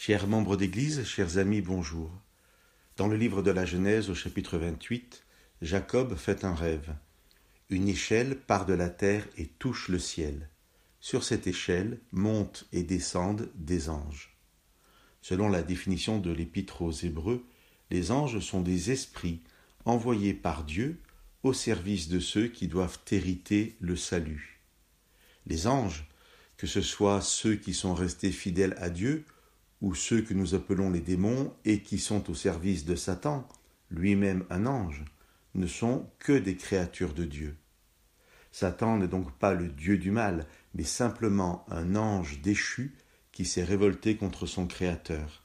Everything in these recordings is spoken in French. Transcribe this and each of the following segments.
Chers membres d'Église, chers amis, bonjour. Dans le livre de la Genèse au chapitre 28, Jacob fait un rêve. Une échelle part de la terre et touche le ciel. Sur cette échelle montent et descendent des anges. Selon la définition de l'Épître aux Hébreux, les anges sont des esprits envoyés par Dieu au service de ceux qui doivent hériter le salut. Les anges, que ce soit ceux qui sont restés fidèles à Dieu ou ceux que nous appelons les démons et qui sont au service de Satan, lui-même un ange, ne sont que des créatures de Dieu. Satan n'est donc pas le Dieu du mal, mais simplement un ange déchu qui s'est révolté contre son Créateur.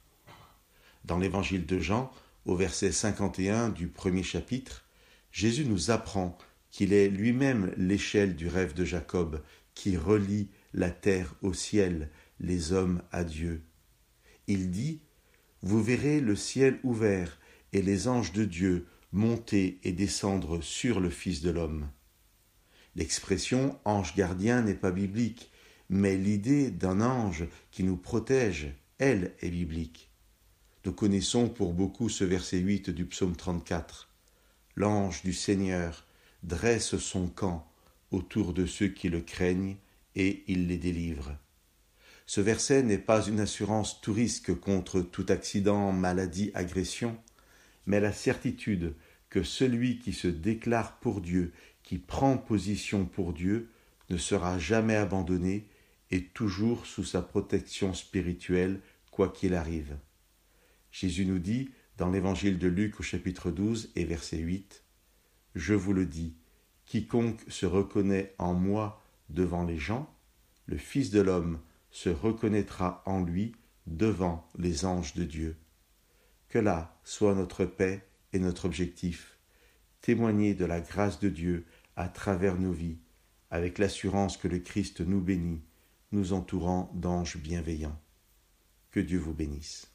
Dans l'évangile de Jean, au verset 51 du premier chapitre, Jésus nous apprend qu'il est lui-même l'échelle du rêve de Jacob qui relie la terre au ciel, les hommes à Dieu. Il dit Vous verrez le ciel ouvert et les anges de Dieu monter et descendre sur le Fils de l'homme. L'expression ange gardien n'est pas biblique, mais l'idée d'un ange qui nous protège, elle, est biblique. Nous connaissons pour beaucoup ce verset 8 du psaume 34. L'ange du Seigneur dresse son camp autour de ceux qui le craignent et il les délivre. Ce verset n'est pas une assurance tout risque contre tout accident, maladie, agression, mais la certitude que celui qui se déclare pour Dieu, qui prend position pour Dieu, ne sera jamais abandonné et toujours sous sa protection spirituelle, quoi qu'il arrive. Jésus nous dit, dans l'évangile de Luc au chapitre 12 et verset 8, Je vous le dis, quiconque se reconnaît en moi devant les gens, le Fils de l'homme se reconnaîtra en lui devant les anges de Dieu. Que là soit notre paix et notre objectif, témoigner de la grâce de Dieu à travers nos vies, avec l'assurance que le Christ nous bénit, nous entourant d'anges bienveillants. Que Dieu vous bénisse.